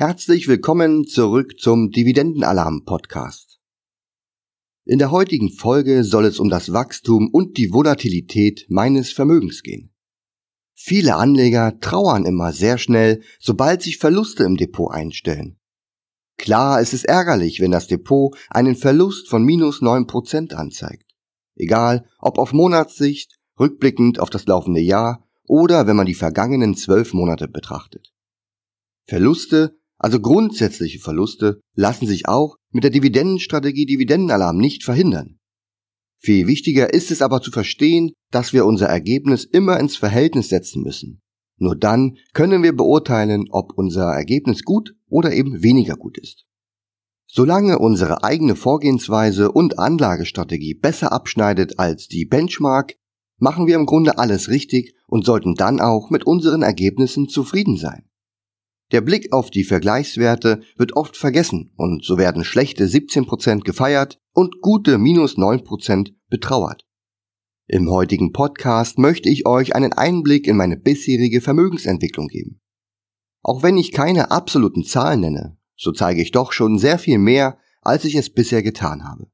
Herzlich willkommen zurück zum Dividendenalarm Podcast. In der heutigen Folge soll es um das Wachstum und die Volatilität meines Vermögens gehen. Viele Anleger trauern immer sehr schnell, sobald sich Verluste im Depot einstellen. Klar, es ist ärgerlich, wenn das Depot einen Verlust von minus neun Prozent anzeigt. Egal, ob auf Monatssicht, rückblickend auf das laufende Jahr oder wenn man die vergangenen zwölf Monate betrachtet. Verluste also grundsätzliche Verluste lassen sich auch mit der Dividendenstrategie Dividendenalarm nicht verhindern. Viel wichtiger ist es aber zu verstehen, dass wir unser Ergebnis immer ins Verhältnis setzen müssen. Nur dann können wir beurteilen, ob unser Ergebnis gut oder eben weniger gut ist. Solange unsere eigene Vorgehensweise und Anlagestrategie besser abschneidet als die Benchmark, machen wir im Grunde alles richtig und sollten dann auch mit unseren Ergebnissen zufrieden sein. Der Blick auf die Vergleichswerte wird oft vergessen und so werden schlechte 17% gefeiert und gute minus 9% betrauert. Im heutigen Podcast möchte ich euch einen Einblick in meine bisherige Vermögensentwicklung geben. Auch wenn ich keine absoluten Zahlen nenne, so zeige ich doch schon sehr viel mehr, als ich es bisher getan habe.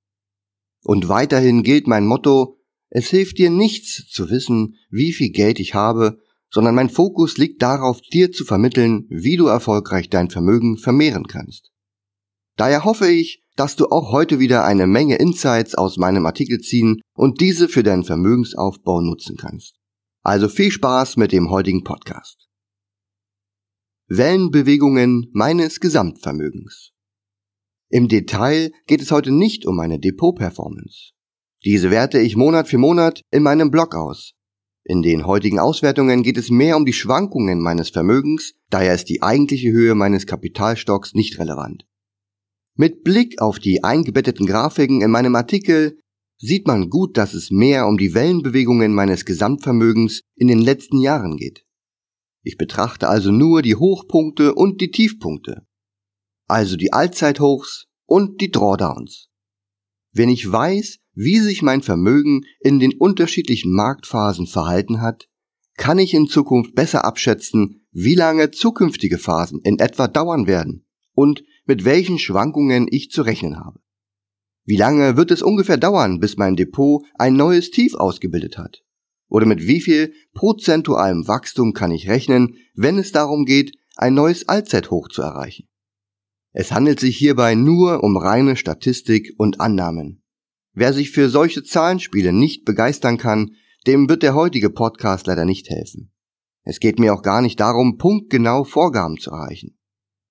Und weiterhin gilt mein Motto, es hilft dir nichts zu wissen, wie viel Geld ich habe, sondern mein Fokus liegt darauf, dir zu vermitteln, wie du erfolgreich dein Vermögen vermehren kannst. Daher hoffe ich, dass du auch heute wieder eine Menge Insights aus meinem Artikel ziehen und diese für deinen Vermögensaufbau nutzen kannst. Also viel Spaß mit dem heutigen Podcast. Wellenbewegungen meines Gesamtvermögens. Im Detail geht es heute nicht um meine Depot-Performance. Diese werte ich Monat für Monat in meinem Blog aus, in den heutigen Auswertungen geht es mehr um die Schwankungen meines Vermögens, daher ist die eigentliche Höhe meines Kapitalstocks nicht relevant. Mit Blick auf die eingebetteten Grafiken in meinem Artikel sieht man gut, dass es mehr um die Wellenbewegungen meines Gesamtvermögens in den letzten Jahren geht. Ich betrachte also nur die Hochpunkte und die Tiefpunkte, also die Allzeithochs und die Drawdowns. Wenn ich weiß, wie sich mein Vermögen in den unterschiedlichen Marktphasen verhalten hat, kann ich in Zukunft besser abschätzen, wie lange zukünftige Phasen in etwa dauern werden und mit welchen Schwankungen ich zu rechnen habe. Wie lange wird es ungefähr dauern, bis mein Depot ein neues Tief ausgebildet hat? Oder mit wie viel prozentualem Wachstum kann ich rechnen, wenn es darum geht, ein neues Allzeithoch zu erreichen? Es handelt sich hierbei nur um reine Statistik und Annahmen. Wer sich für solche Zahlenspiele nicht begeistern kann, dem wird der heutige Podcast leider nicht helfen. Es geht mir auch gar nicht darum, punktgenau Vorgaben zu erreichen.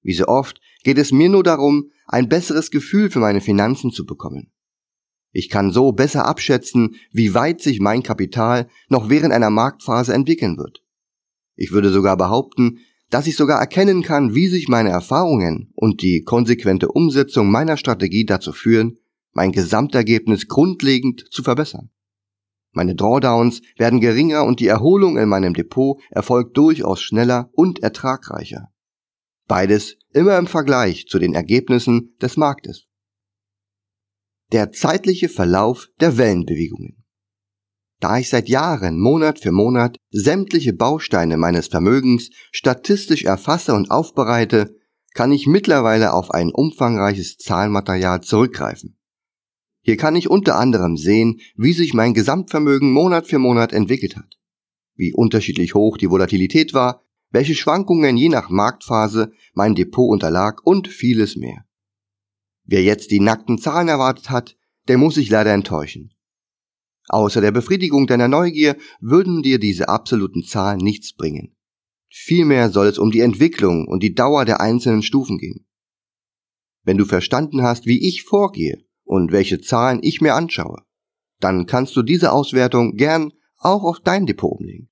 Wie so oft geht es mir nur darum, ein besseres Gefühl für meine Finanzen zu bekommen. Ich kann so besser abschätzen, wie weit sich mein Kapital noch während einer Marktphase entwickeln wird. Ich würde sogar behaupten, dass ich sogar erkennen kann, wie sich meine Erfahrungen und die konsequente Umsetzung meiner Strategie dazu führen, mein Gesamtergebnis grundlegend zu verbessern. Meine Drawdowns werden geringer und die Erholung in meinem Depot erfolgt durchaus schneller und ertragreicher. Beides immer im Vergleich zu den Ergebnissen des Marktes. Der zeitliche Verlauf der Wellenbewegungen. Da ich seit Jahren Monat für Monat sämtliche Bausteine meines Vermögens statistisch erfasse und aufbereite, kann ich mittlerweile auf ein umfangreiches Zahlenmaterial zurückgreifen. Hier kann ich unter anderem sehen, wie sich mein Gesamtvermögen Monat für Monat entwickelt hat, wie unterschiedlich hoch die Volatilität war, welche Schwankungen je nach Marktphase mein Depot unterlag und vieles mehr. Wer jetzt die nackten Zahlen erwartet hat, der muss sich leider enttäuschen. Außer der Befriedigung deiner Neugier würden dir diese absoluten Zahlen nichts bringen. Vielmehr soll es um die Entwicklung und die Dauer der einzelnen Stufen gehen. Wenn du verstanden hast, wie ich vorgehe und welche Zahlen ich mir anschaue, dann kannst du diese Auswertung gern auch auf dein Depot umlegen.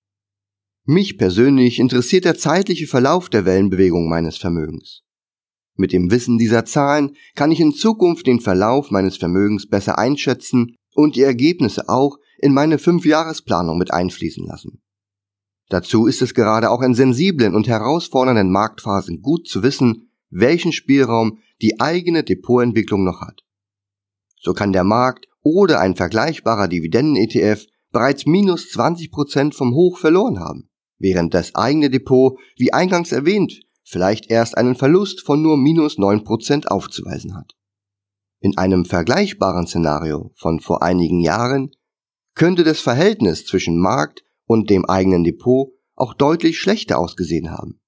Mich persönlich interessiert der zeitliche Verlauf der Wellenbewegung meines Vermögens. Mit dem Wissen dieser Zahlen kann ich in Zukunft den Verlauf meines Vermögens besser einschätzen und die Ergebnisse auch in meine Fünfjahresplanung mit einfließen lassen. Dazu ist es gerade auch in sensiblen und herausfordernden Marktphasen gut zu wissen, welchen Spielraum die eigene Depotentwicklung noch hat. So kann der Markt oder ein vergleichbarer Dividenden-ETF bereits minus 20% vom Hoch verloren haben, während das eigene Depot, wie eingangs erwähnt, vielleicht erst einen Verlust von nur minus 9% aufzuweisen hat. In einem vergleichbaren Szenario von vor einigen Jahren könnte das Verhältnis zwischen Markt und dem eigenen Depot auch deutlich schlechter ausgesehen haben.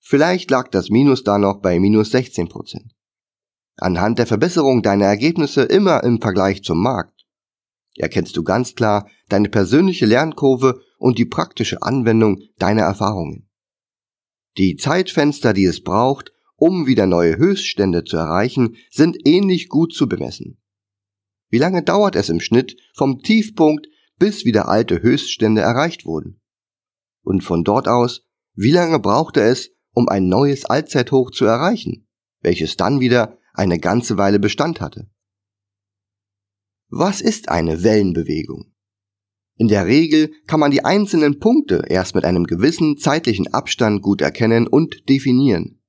Vielleicht lag das Minus da noch bei minus 16 Anhand der Verbesserung deiner Ergebnisse immer im Vergleich zum Markt erkennst du ganz klar deine persönliche Lernkurve und die praktische Anwendung deiner Erfahrungen. Die Zeitfenster, die es braucht, um wieder neue Höchststände zu erreichen, sind ähnlich gut zu bemessen. Wie lange dauert es im Schnitt vom Tiefpunkt bis wieder alte Höchststände erreicht wurden? Und von dort aus, wie lange brauchte es, um ein neues Allzeithoch zu erreichen, welches dann wieder eine ganze Weile Bestand hatte? Was ist eine Wellenbewegung? In der Regel kann man die einzelnen Punkte erst mit einem gewissen zeitlichen Abstand gut erkennen und definieren.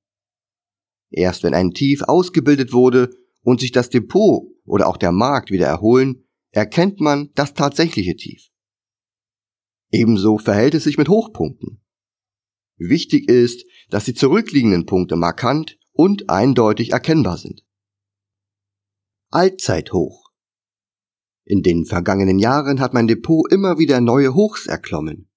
Erst wenn ein Tief ausgebildet wurde und sich das Depot oder auch der Markt wieder erholen, erkennt man das tatsächliche Tief. Ebenso verhält es sich mit Hochpunkten. Wichtig ist, dass die zurückliegenden Punkte markant und eindeutig erkennbar sind. Allzeithoch. In den vergangenen Jahren hat mein Depot immer wieder neue Hochs erklommen.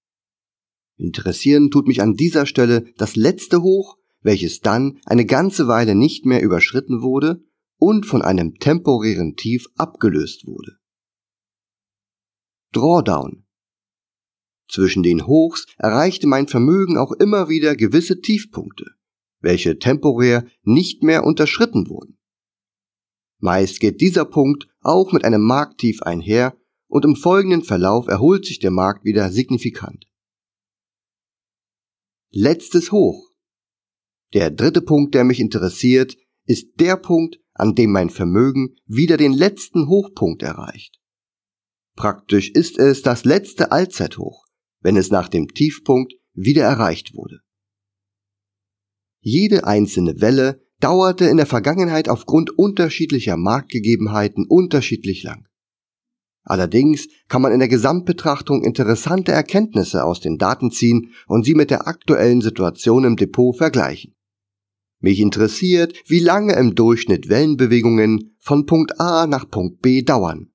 Interessieren tut mich an dieser Stelle das letzte Hoch welches dann eine ganze Weile nicht mehr überschritten wurde und von einem temporären Tief abgelöst wurde. Drawdown. Zwischen den Hochs erreichte mein Vermögen auch immer wieder gewisse Tiefpunkte, welche temporär nicht mehr unterschritten wurden. Meist geht dieser Punkt auch mit einem Markttief einher und im folgenden Verlauf erholt sich der Markt wieder signifikant. Letztes Hoch der dritte Punkt, der mich interessiert, ist der Punkt, an dem mein Vermögen wieder den letzten Hochpunkt erreicht. Praktisch ist es das letzte Allzeithoch, wenn es nach dem Tiefpunkt wieder erreicht wurde. Jede einzelne Welle dauerte in der Vergangenheit aufgrund unterschiedlicher Marktgegebenheiten unterschiedlich lang. Allerdings kann man in der Gesamtbetrachtung interessante Erkenntnisse aus den Daten ziehen und sie mit der aktuellen Situation im Depot vergleichen. Mich interessiert, wie lange im Durchschnitt Wellenbewegungen von Punkt A nach Punkt B dauern.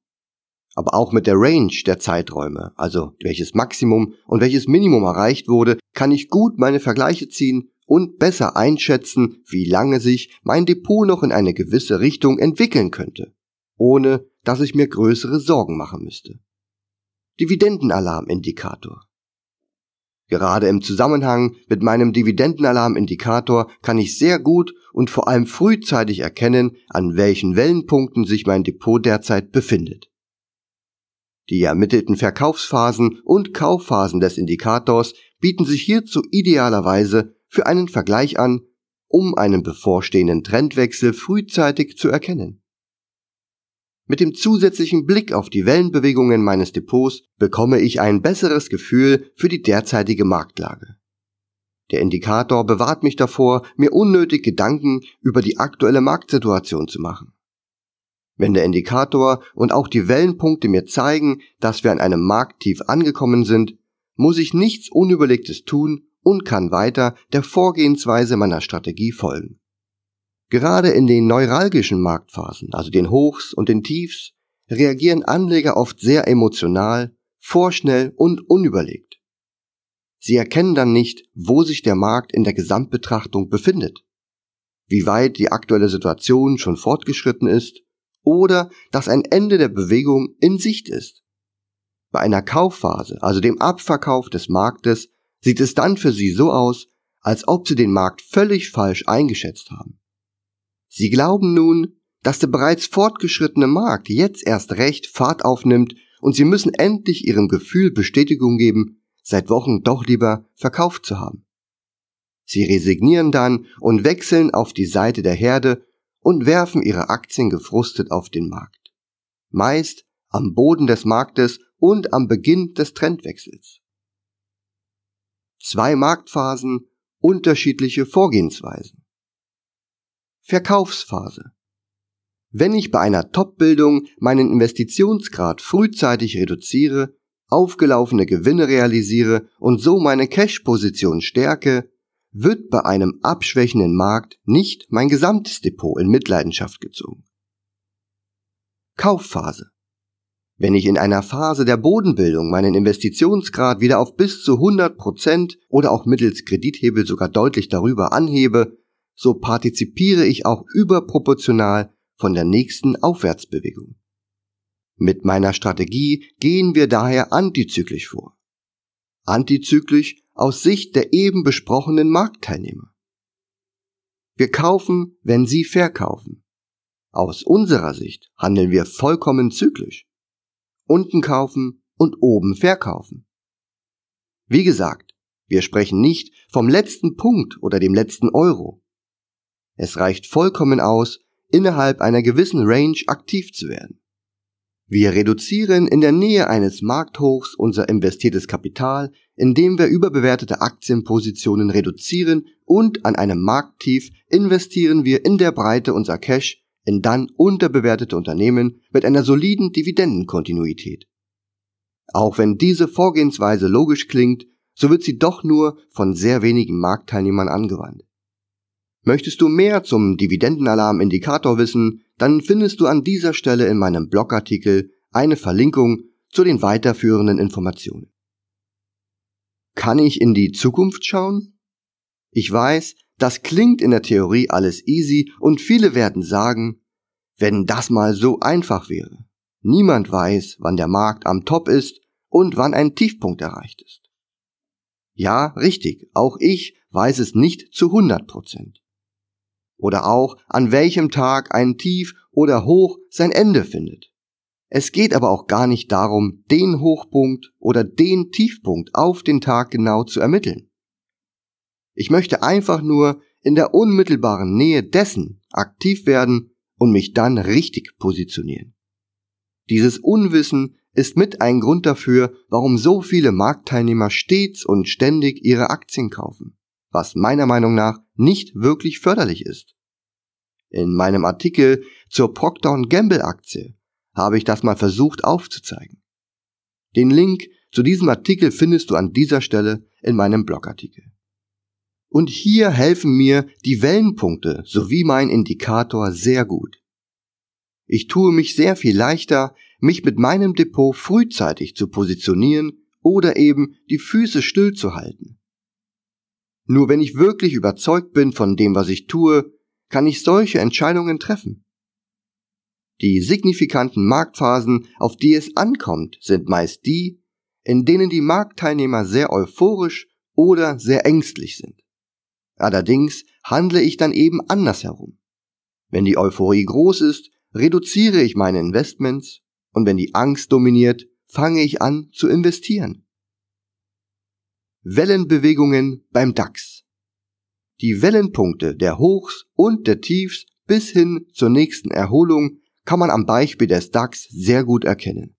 Aber auch mit der Range der Zeiträume, also welches Maximum und welches Minimum erreicht wurde, kann ich gut meine Vergleiche ziehen und besser einschätzen, wie lange sich mein Depot noch in eine gewisse Richtung entwickeln könnte, ohne dass ich mir größere Sorgen machen müsste. Dividendenalarmindikator. Gerade im Zusammenhang mit meinem Dividendenalarmindikator kann ich sehr gut und vor allem frühzeitig erkennen, an welchen Wellenpunkten sich mein Depot derzeit befindet. Die ermittelten Verkaufsphasen und Kaufphasen des Indikators bieten sich hierzu idealerweise für einen Vergleich an, um einen bevorstehenden Trendwechsel frühzeitig zu erkennen. Mit dem zusätzlichen Blick auf die Wellenbewegungen meines Depots bekomme ich ein besseres Gefühl für die derzeitige Marktlage. Der Indikator bewahrt mich davor, mir unnötig Gedanken über die aktuelle Marktsituation zu machen. Wenn der Indikator und auch die Wellenpunkte mir zeigen, dass wir an einem Markttief angekommen sind, muss ich nichts Unüberlegtes tun und kann weiter der Vorgehensweise meiner Strategie folgen. Gerade in den neuralgischen Marktphasen, also den Hochs und den Tiefs, reagieren Anleger oft sehr emotional, vorschnell und unüberlegt. Sie erkennen dann nicht, wo sich der Markt in der Gesamtbetrachtung befindet, wie weit die aktuelle Situation schon fortgeschritten ist oder dass ein Ende der Bewegung in Sicht ist. Bei einer Kaufphase, also dem Abverkauf des Marktes, sieht es dann für sie so aus, als ob sie den Markt völlig falsch eingeschätzt haben. Sie glauben nun, dass der bereits fortgeschrittene Markt jetzt erst recht Fahrt aufnimmt und sie müssen endlich ihrem Gefühl Bestätigung geben, seit Wochen doch lieber verkauft zu haben. Sie resignieren dann und wechseln auf die Seite der Herde und werfen ihre Aktien gefrustet auf den Markt. Meist am Boden des Marktes und am Beginn des Trendwechsels. Zwei Marktphasen, unterschiedliche Vorgehensweisen. Verkaufsphase. Wenn ich bei einer Top-Bildung meinen Investitionsgrad frühzeitig reduziere, aufgelaufene Gewinne realisiere und so meine Cash-Position stärke, wird bei einem abschwächenden Markt nicht mein gesamtes Depot in Mitleidenschaft gezogen. Kaufphase. Wenn ich in einer Phase der Bodenbildung meinen Investitionsgrad wieder auf bis zu 100% oder auch mittels Kredithebel sogar deutlich darüber anhebe, so partizipiere ich auch überproportional von der nächsten Aufwärtsbewegung. Mit meiner Strategie gehen wir daher antizyklisch vor. Antizyklisch aus Sicht der eben besprochenen Marktteilnehmer. Wir kaufen, wenn sie verkaufen. Aus unserer Sicht handeln wir vollkommen zyklisch unten kaufen und oben verkaufen. Wie gesagt, wir sprechen nicht vom letzten Punkt oder dem letzten Euro. Es reicht vollkommen aus, innerhalb einer gewissen Range aktiv zu werden. Wir reduzieren in der Nähe eines Markthochs unser investiertes Kapital, indem wir überbewertete Aktienpositionen reduzieren und an einem Markttief investieren wir in der Breite unser Cash in dann unterbewertete Unternehmen mit einer soliden Dividendenkontinuität. Auch wenn diese Vorgehensweise logisch klingt, so wird sie doch nur von sehr wenigen Marktteilnehmern angewandt. Möchtest du mehr zum Dividendenalarm-Indikator wissen, dann findest du an dieser Stelle in meinem Blogartikel eine Verlinkung zu den weiterführenden Informationen. Kann ich in die Zukunft schauen? Ich weiß, das klingt in der Theorie alles easy und viele werden sagen, wenn das mal so einfach wäre. Niemand weiß, wann der Markt am Top ist und wann ein Tiefpunkt erreicht ist. Ja, richtig, auch ich weiß es nicht zu 100 Prozent. Oder auch, an welchem Tag ein Tief oder Hoch sein Ende findet. Es geht aber auch gar nicht darum, den Hochpunkt oder den Tiefpunkt auf den Tag genau zu ermitteln. Ich möchte einfach nur in der unmittelbaren Nähe dessen aktiv werden und mich dann richtig positionieren. Dieses Unwissen ist mit ein Grund dafür, warum so viele Marktteilnehmer stets und ständig ihre Aktien kaufen, was meiner Meinung nach nicht wirklich förderlich ist. In meinem Artikel zur Procter Gamble Aktie habe ich das mal versucht aufzuzeigen. Den Link zu diesem Artikel findest du an dieser Stelle in meinem Blogartikel. Und hier helfen mir die Wellenpunkte sowie mein Indikator sehr gut. Ich tue mich sehr viel leichter, mich mit meinem Depot frühzeitig zu positionieren oder eben die Füße stillzuhalten. Nur wenn ich wirklich überzeugt bin von dem, was ich tue, kann ich solche Entscheidungen treffen. Die signifikanten Marktphasen, auf die es ankommt, sind meist die, in denen die Marktteilnehmer sehr euphorisch oder sehr ängstlich sind. Allerdings handle ich dann eben andersherum. Wenn die Euphorie groß ist, reduziere ich meine Investments und wenn die Angst dominiert, fange ich an zu investieren. Wellenbewegungen beim DAX. Die Wellenpunkte der Hochs und der Tiefs bis hin zur nächsten Erholung kann man am Beispiel des DAX sehr gut erkennen.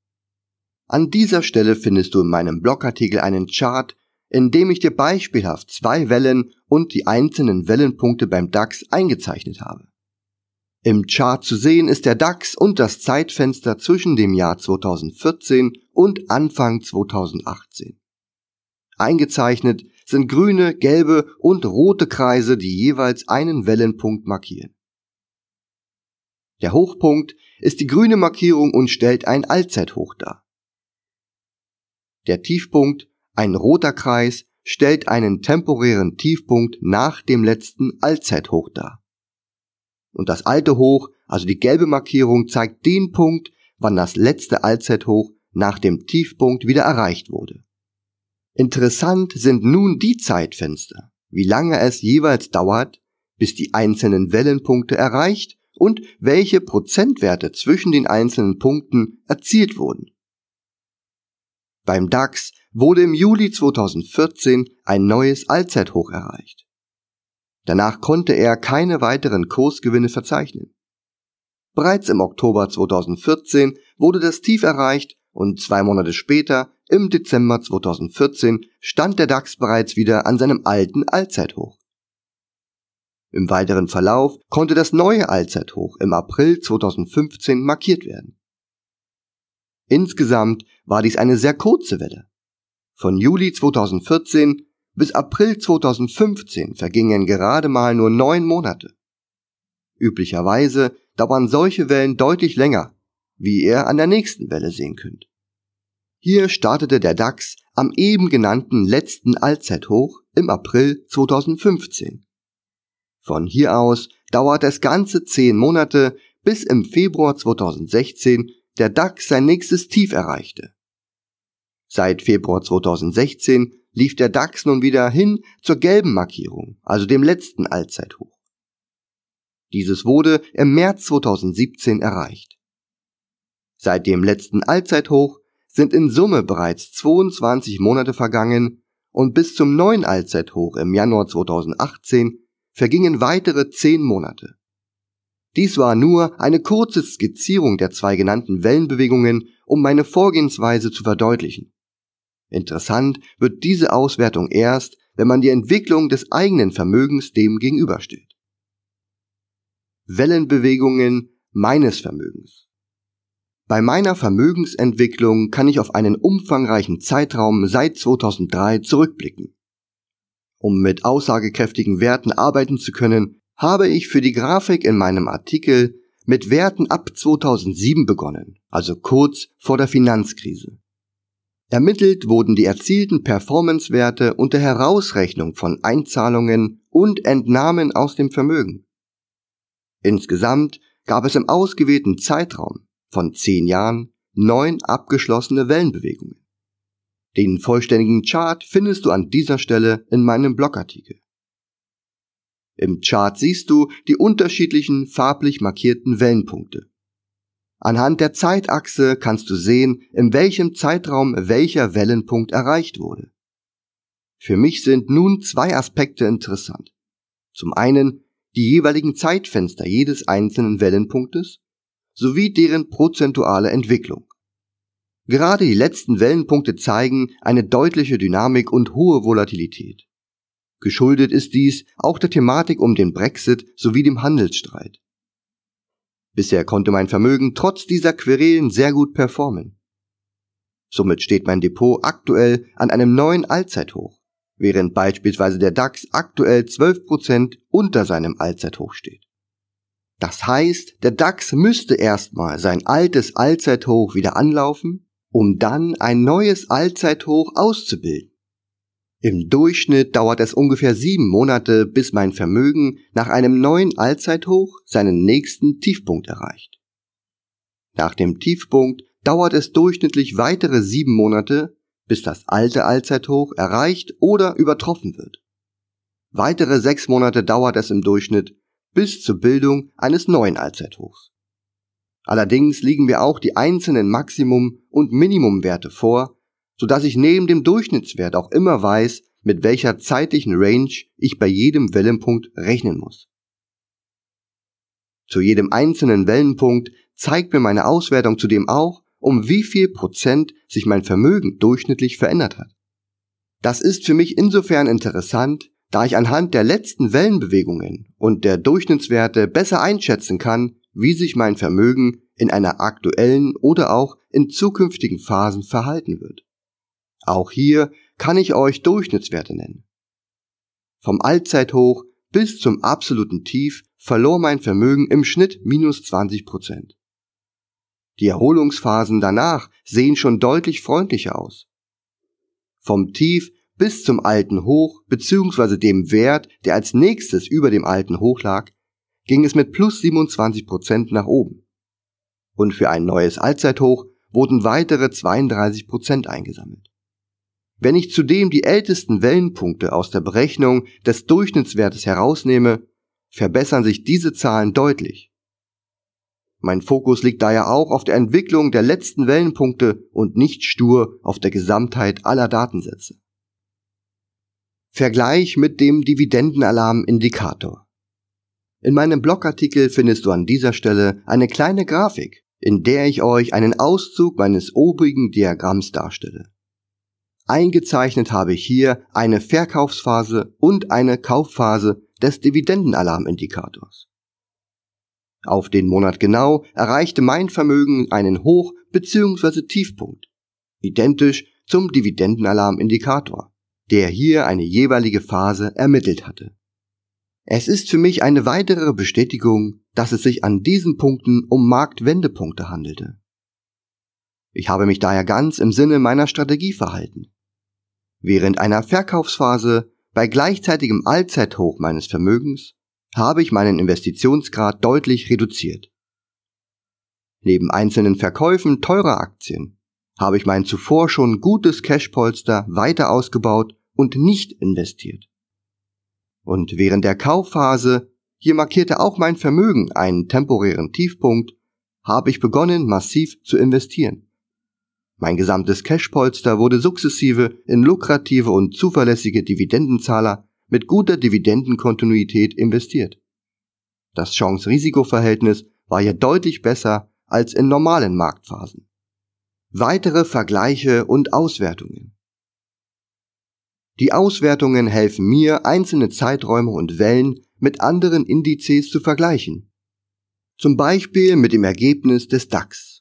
An dieser Stelle findest du in meinem Blogartikel einen Chart, in dem ich dir beispielhaft zwei Wellen und die einzelnen Wellenpunkte beim DAX eingezeichnet habe. Im Chart zu sehen ist der DAX und das Zeitfenster zwischen dem Jahr 2014 und Anfang 2018. Eingezeichnet sind grüne, gelbe und rote Kreise, die jeweils einen Wellenpunkt markieren. Der Hochpunkt ist die grüne Markierung und stellt ein Allzeithoch dar. Der Tiefpunkt ein roter Kreis stellt einen temporären Tiefpunkt nach dem letzten Allzeithoch dar. Und das alte Hoch, also die gelbe Markierung, zeigt den Punkt, wann das letzte Allzeithoch nach dem Tiefpunkt wieder erreicht wurde. Interessant sind nun die Zeitfenster, wie lange es jeweils dauert, bis die einzelnen Wellenpunkte erreicht und welche Prozentwerte zwischen den einzelnen Punkten erzielt wurden. Beim DAX wurde im Juli 2014 ein neues Allzeithoch erreicht. Danach konnte er keine weiteren Kursgewinne verzeichnen. Bereits im Oktober 2014 wurde das Tief erreicht und zwei Monate später, im Dezember 2014, stand der DAX bereits wieder an seinem alten Allzeithoch. Im weiteren Verlauf konnte das neue Allzeithoch im April 2015 markiert werden. Insgesamt war dies eine sehr kurze Welle. Von Juli 2014 Bis April 2015 vergingen gerade mal nur neun Monate. Üblicherweise dauern solche Wellen deutlich länger, wie ihr an der nächsten Welle sehen könnt. Hier startete der DAX am eben genannten letzten Allzeithoch im April 2015. Von hier aus dauert es ganze zehn Monate, bis im Februar 2016 der DAX sein nächstes Tief erreichte. Seit Februar 2016 lief der DAX nun wieder hin zur gelben Markierung, also dem letzten Allzeithoch. Dieses wurde im März 2017 erreicht. Seit dem letzten Allzeithoch sind in Summe bereits 22 Monate vergangen und bis zum neuen Allzeithoch im Januar 2018 vergingen weitere 10 Monate. Dies war nur eine kurze Skizzierung der zwei genannten Wellenbewegungen, um meine Vorgehensweise zu verdeutlichen. Interessant wird diese Auswertung erst, wenn man die Entwicklung des eigenen Vermögens dem gegenübersteht. Wellenbewegungen meines Vermögens. Bei meiner Vermögensentwicklung kann ich auf einen umfangreichen Zeitraum seit 2003 zurückblicken. Um mit aussagekräftigen Werten arbeiten zu können, habe ich für die Grafik in meinem Artikel mit Werten ab 2007 begonnen, also kurz vor der Finanzkrise. Ermittelt wurden die erzielten Performancewerte unter Herausrechnung von Einzahlungen und Entnahmen aus dem Vermögen. Insgesamt gab es im ausgewählten Zeitraum von zehn Jahren neun abgeschlossene Wellenbewegungen. Den vollständigen Chart findest du an dieser Stelle in meinem Blogartikel. Im Chart siehst du die unterschiedlichen farblich markierten Wellenpunkte. Anhand der Zeitachse kannst du sehen, in welchem Zeitraum welcher Wellenpunkt erreicht wurde. Für mich sind nun zwei Aspekte interessant. Zum einen die jeweiligen Zeitfenster jedes einzelnen Wellenpunktes sowie deren prozentuale Entwicklung. Gerade die letzten Wellenpunkte zeigen eine deutliche Dynamik und hohe Volatilität. Geschuldet ist dies auch der Thematik um den Brexit sowie dem Handelsstreit. Bisher konnte mein Vermögen trotz dieser Querelen sehr gut performen. Somit steht mein Depot aktuell an einem neuen Allzeithoch, während beispielsweise der DAX aktuell 12% unter seinem Allzeithoch steht. Das heißt, der DAX müsste erstmal sein altes Allzeithoch wieder anlaufen, um dann ein neues Allzeithoch auszubilden. Im Durchschnitt dauert es ungefähr sieben Monate, bis mein Vermögen nach einem neuen Allzeithoch seinen nächsten Tiefpunkt erreicht. Nach dem Tiefpunkt dauert es durchschnittlich weitere sieben Monate, bis das alte Allzeithoch erreicht oder übertroffen wird. Weitere sechs Monate dauert es im Durchschnitt bis zur Bildung eines neuen Allzeithochs. Allerdings liegen mir auch die einzelnen Maximum- und Minimumwerte vor, so dass ich neben dem Durchschnittswert auch immer weiß, mit welcher zeitlichen Range ich bei jedem Wellenpunkt rechnen muss. Zu jedem einzelnen Wellenpunkt zeigt mir meine Auswertung zudem auch, um wie viel Prozent sich mein Vermögen durchschnittlich verändert hat. Das ist für mich insofern interessant, da ich anhand der letzten Wellenbewegungen und der Durchschnittswerte besser einschätzen kann, wie sich mein Vermögen in einer aktuellen oder auch in zukünftigen Phasen verhalten wird. Auch hier kann ich euch Durchschnittswerte nennen. Vom Allzeithoch bis zum absoluten Tief verlor mein Vermögen im Schnitt minus 20 Prozent. Die Erholungsphasen danach sehen schon deutlich freundlicher aus. Vom Tief bis zum alten Hoch bzw. dem Wert, der als nächstes über dem alten Hoch lag, ging es mit plus 27 Prozent nach oben. Und für ein neues Allzeithoch wurden weitere 32 Prozent eingesammelt. Wenn ich zudem die ältesten Wellenpunkte aus der Berechnung des Durchschnittswertes herausnehme, verbessern sich diese Zahlen deutlich. Mein Fokus liegt daher auch auf der Entwicklung der letzten Wellenpunkte und nicht stur auf der Gesamtheit aller Datensätze. Vergleich mit dem Dividendenalarm-Indikator. In meinem Blogartikel findest du an dieser Stelle eine kleine Grafik, in der ich euch einen Auszug meines obigen Diagramms darstelle. Eingezeichnet habe ich hier eine Verkaufsphase und eine Kaufphase des Dividendenalarmindikators. Auf den Monat genau erreichte mein Vermögen einen Hoch- bzw. Tiefpunkt, identisch zum Dividendenalarmindikator, der hier eine jeweilige Phase ermittelt hatte. Es ist für mich eine weitere Bestätigung, dass es sich an diesen Punkten um Marktwendepunkte handelte. Ich habe mich daher ganz im Sinne meiner Strategie verhalten. Während einer Verkaufsphase bei gleichzeitigem Allzeithoch meines Vermögens habe ich meinen Investitionsgrad deutlich reduziert. Neben einzelnen Verkäufen teurer Aktien habe ich mein zuvor schon gutes Cashpolster weiter ausgebaut und nicht investiert. Und während der Kaufphase, hier markierte auch mein Vermögen einen temporären Tiefpunkt, habe ich begonnen massiv zu investieren. Mein gesamtes Cashpolster wurde sukzessive in lukrative und zuverlässige Dividendenzahler mit guter Dividendenkontinuität investiert. Das Chance-Risiko-Verhältnis war hier deutlich besser als in normalen Marktphasen. Weitere Vergleiche und Auswertungen. Die Auswertungen helfen mir, einzelne Zeiträume und Wellen mit anderen Indizes zu vergleichen. Zum Beispiel mit dem Ergebnis des DAX.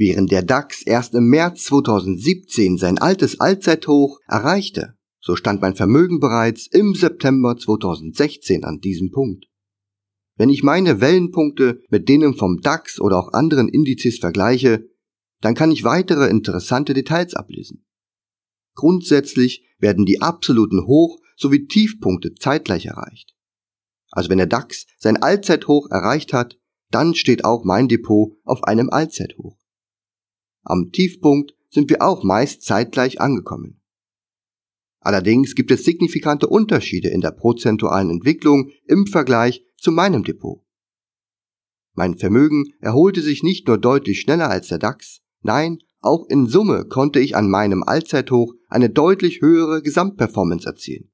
Während der DAX erst im März 2017 sein altes Allzeithoch erreichte, so stand mein Vermögen bereits im September 2016 an diesem Punkt. Wenn ich meine Wellenpunkte mit denen vom DAX oder auch anderen Indizes vergleiche, dann kann ich weitere interessante Details ablesen. Grundsätzlich werden die absoluten Hoch- sowie Tiefpunkte zeitgleich erreicht. Also wenn der DAX sein Allzeithoch erreicht hat, dann steht auch mein Depot auf einem Allzeithoch. Am Tiefpunkt sind wir auch meist zeitgleich angekommen. Allerdings gibt es signifikante Unterschiede in der prozentualen Entwicklung im Vergleich zu meinem Depot. Mein Vermögen erholte sich nicht nur deutlich schneller als der DAX, nein, auch in Summe konnte ich an meinem Allzeithoch eine deutlich höhere Gesamtperformance erzielen.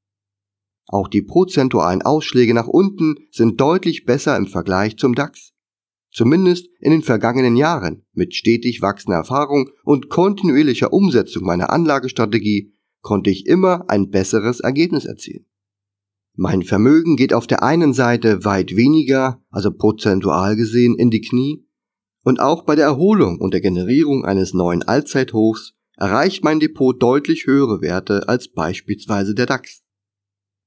Auch die prozentualen Ausschläge nach unten sind deutlich besser im Vergleich zum DAX zumindest in den vergangenen Jahren, mit stetig wachsender Erfahrung und kontinuierlicher Umsetzung meiner Anlagestrategie konnte ich immer ein besseres Ergebnis erzielen. Mein Vermögen geht auf der einen Seite weit weniger, also prozentual gesehen, in die Knie, und auch bei der Erholung und der Generierung eines neuen Allzeithochs erreicht mein Depot deutlich höhere Werte als beispielsweise der DAX.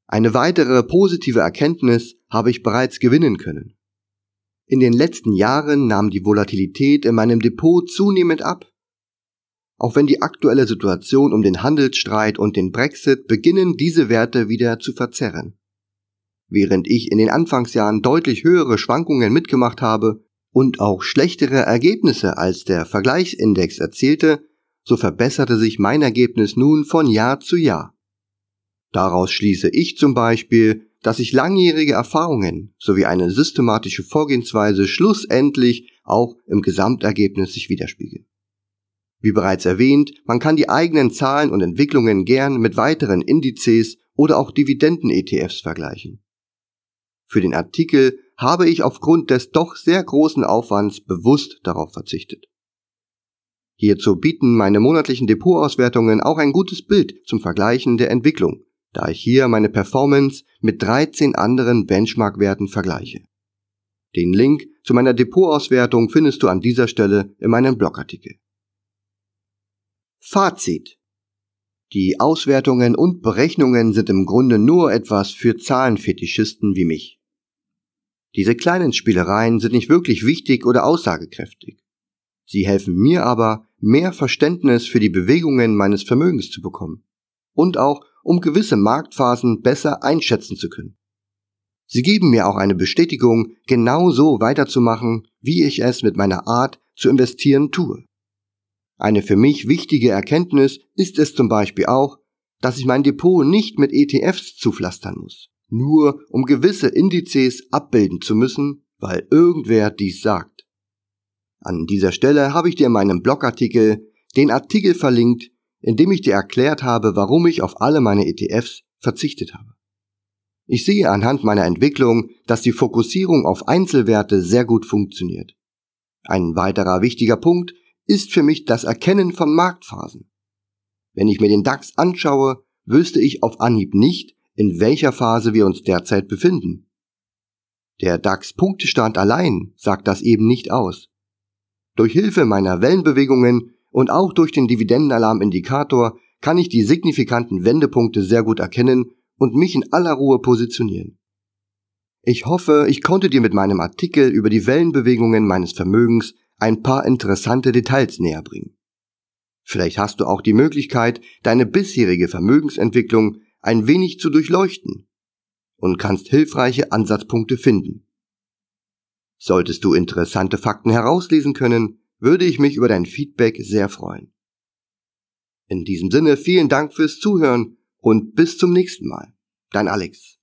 Eine weitere positive Erkenntnis habe ich bereits gewinnen können. In den letzten Jahren nahm die Volatilität in meinem Depot zunehmend ab. Auch wenn die aktuelle Situation um den Handelsstreit und den Brexit beginnen, diese Werte wieder zu verzerren. Während ich in den Anfangsjahren deutlich höhere Schwankungen mitgemacht habe und auch schlechtere Ergebnisse als der Vergleichsindex erzielte, so verbesserte sich mein Ergebnis nun von Jahr zu Jahr. Daraus schließe ich zum Beispiel, dass sich langjährige Erfahrungen sowie eine systematische Vorgehensweise schlussendlich auch im Gesamtergebnis sich widerspiegeln. Wie bereits erwähnt, man kann die eigenen Zahlen und Entwicklungen gern mit weiteren Indizes oder auch Dividenden-ETFs vergleichen. Für den Artikel habe ich aufgrund des doch sehr großen Aufwands bewusst darauf verzichtet. Hierzu bieten meine monatlichen Depotauswertungen auch ein gutes Bild zum Vergleichen der Entwicklung da ich hier meine Performance mit 13 anderen Benchmark-Werten vergleiche. Den Link zu meiner Depotauswertung findest du an dieser Stelle in meinem Blogartikel. Fazit. Die Auswertungen und Berechnungen sind im Grunde nur etwas für Zahlenfetischisten wie mich. Diese kleinen Spielereien sind nicht wirklich wichtig oder aussagekräftig. Sie helfen mir aber, mehr Verständnis für die Bewegungen meines Vermögens zu bekommen und auch um gewisse Marktphasen besser einschätzen zu können. Sie geben mir auch eine Bestätigung, genau so weiterzumachen, wie ich es mit meiner Art zu investieren tue. Eine für mich wichtige Erkenntnis ist es zum Beispiel auch, dass ich mein Depot nicht mit ETFs zupflastern muss, nur um gewisse Indizes abbilden zu müssen, weil irgendwer dies sagt. An dieser Stelle habe ich dir in meinem Blogartikel den Artikel verlinkt, indem ich dir erklärt habe, warum ich auf alle meine ETFs verzichtet habe. Ich sehe anhand meiner Entwicklung, dass die Fokussierung auf Einzelwerte sehr gut funktioniert. Ein weiterer wichtiger Punkt ist für mich das Erkennen von Marktphasen. Wenn ich mir den DAX anschaue, wüsste ich auf Anhieb nicht, in welcher Phase wir uns derzeit befinden. Der DAX-Punktestand allein sagt das eben nicht aus. Durch Hilfe meiner Wellenbewegungen und auch durch den Dividendenalarmindikator kann ich die signifikanten Wendepunkte sehr gut erkennen und mich in aller Ruhe positionieren. Ich hoffe, ich konnte dir mit meinem Artikel über die Wellenbewegungen meines Vermögens ein paar interessante Details näher bringen. Vielleicht hast du auch die Möglichkeit, deine bisherige Vermögensentwicklung ein wenig zu durchleuchten und kannst hilfreiche Ansatzpunkte finden. Solltest du interessante Fakten herauslesen können, würde ich mich über dein Feedback sehr freuen. In diesem Sinne vielen Dank fürs Zuhören und bis zum nächsten Mal. Dein Alex.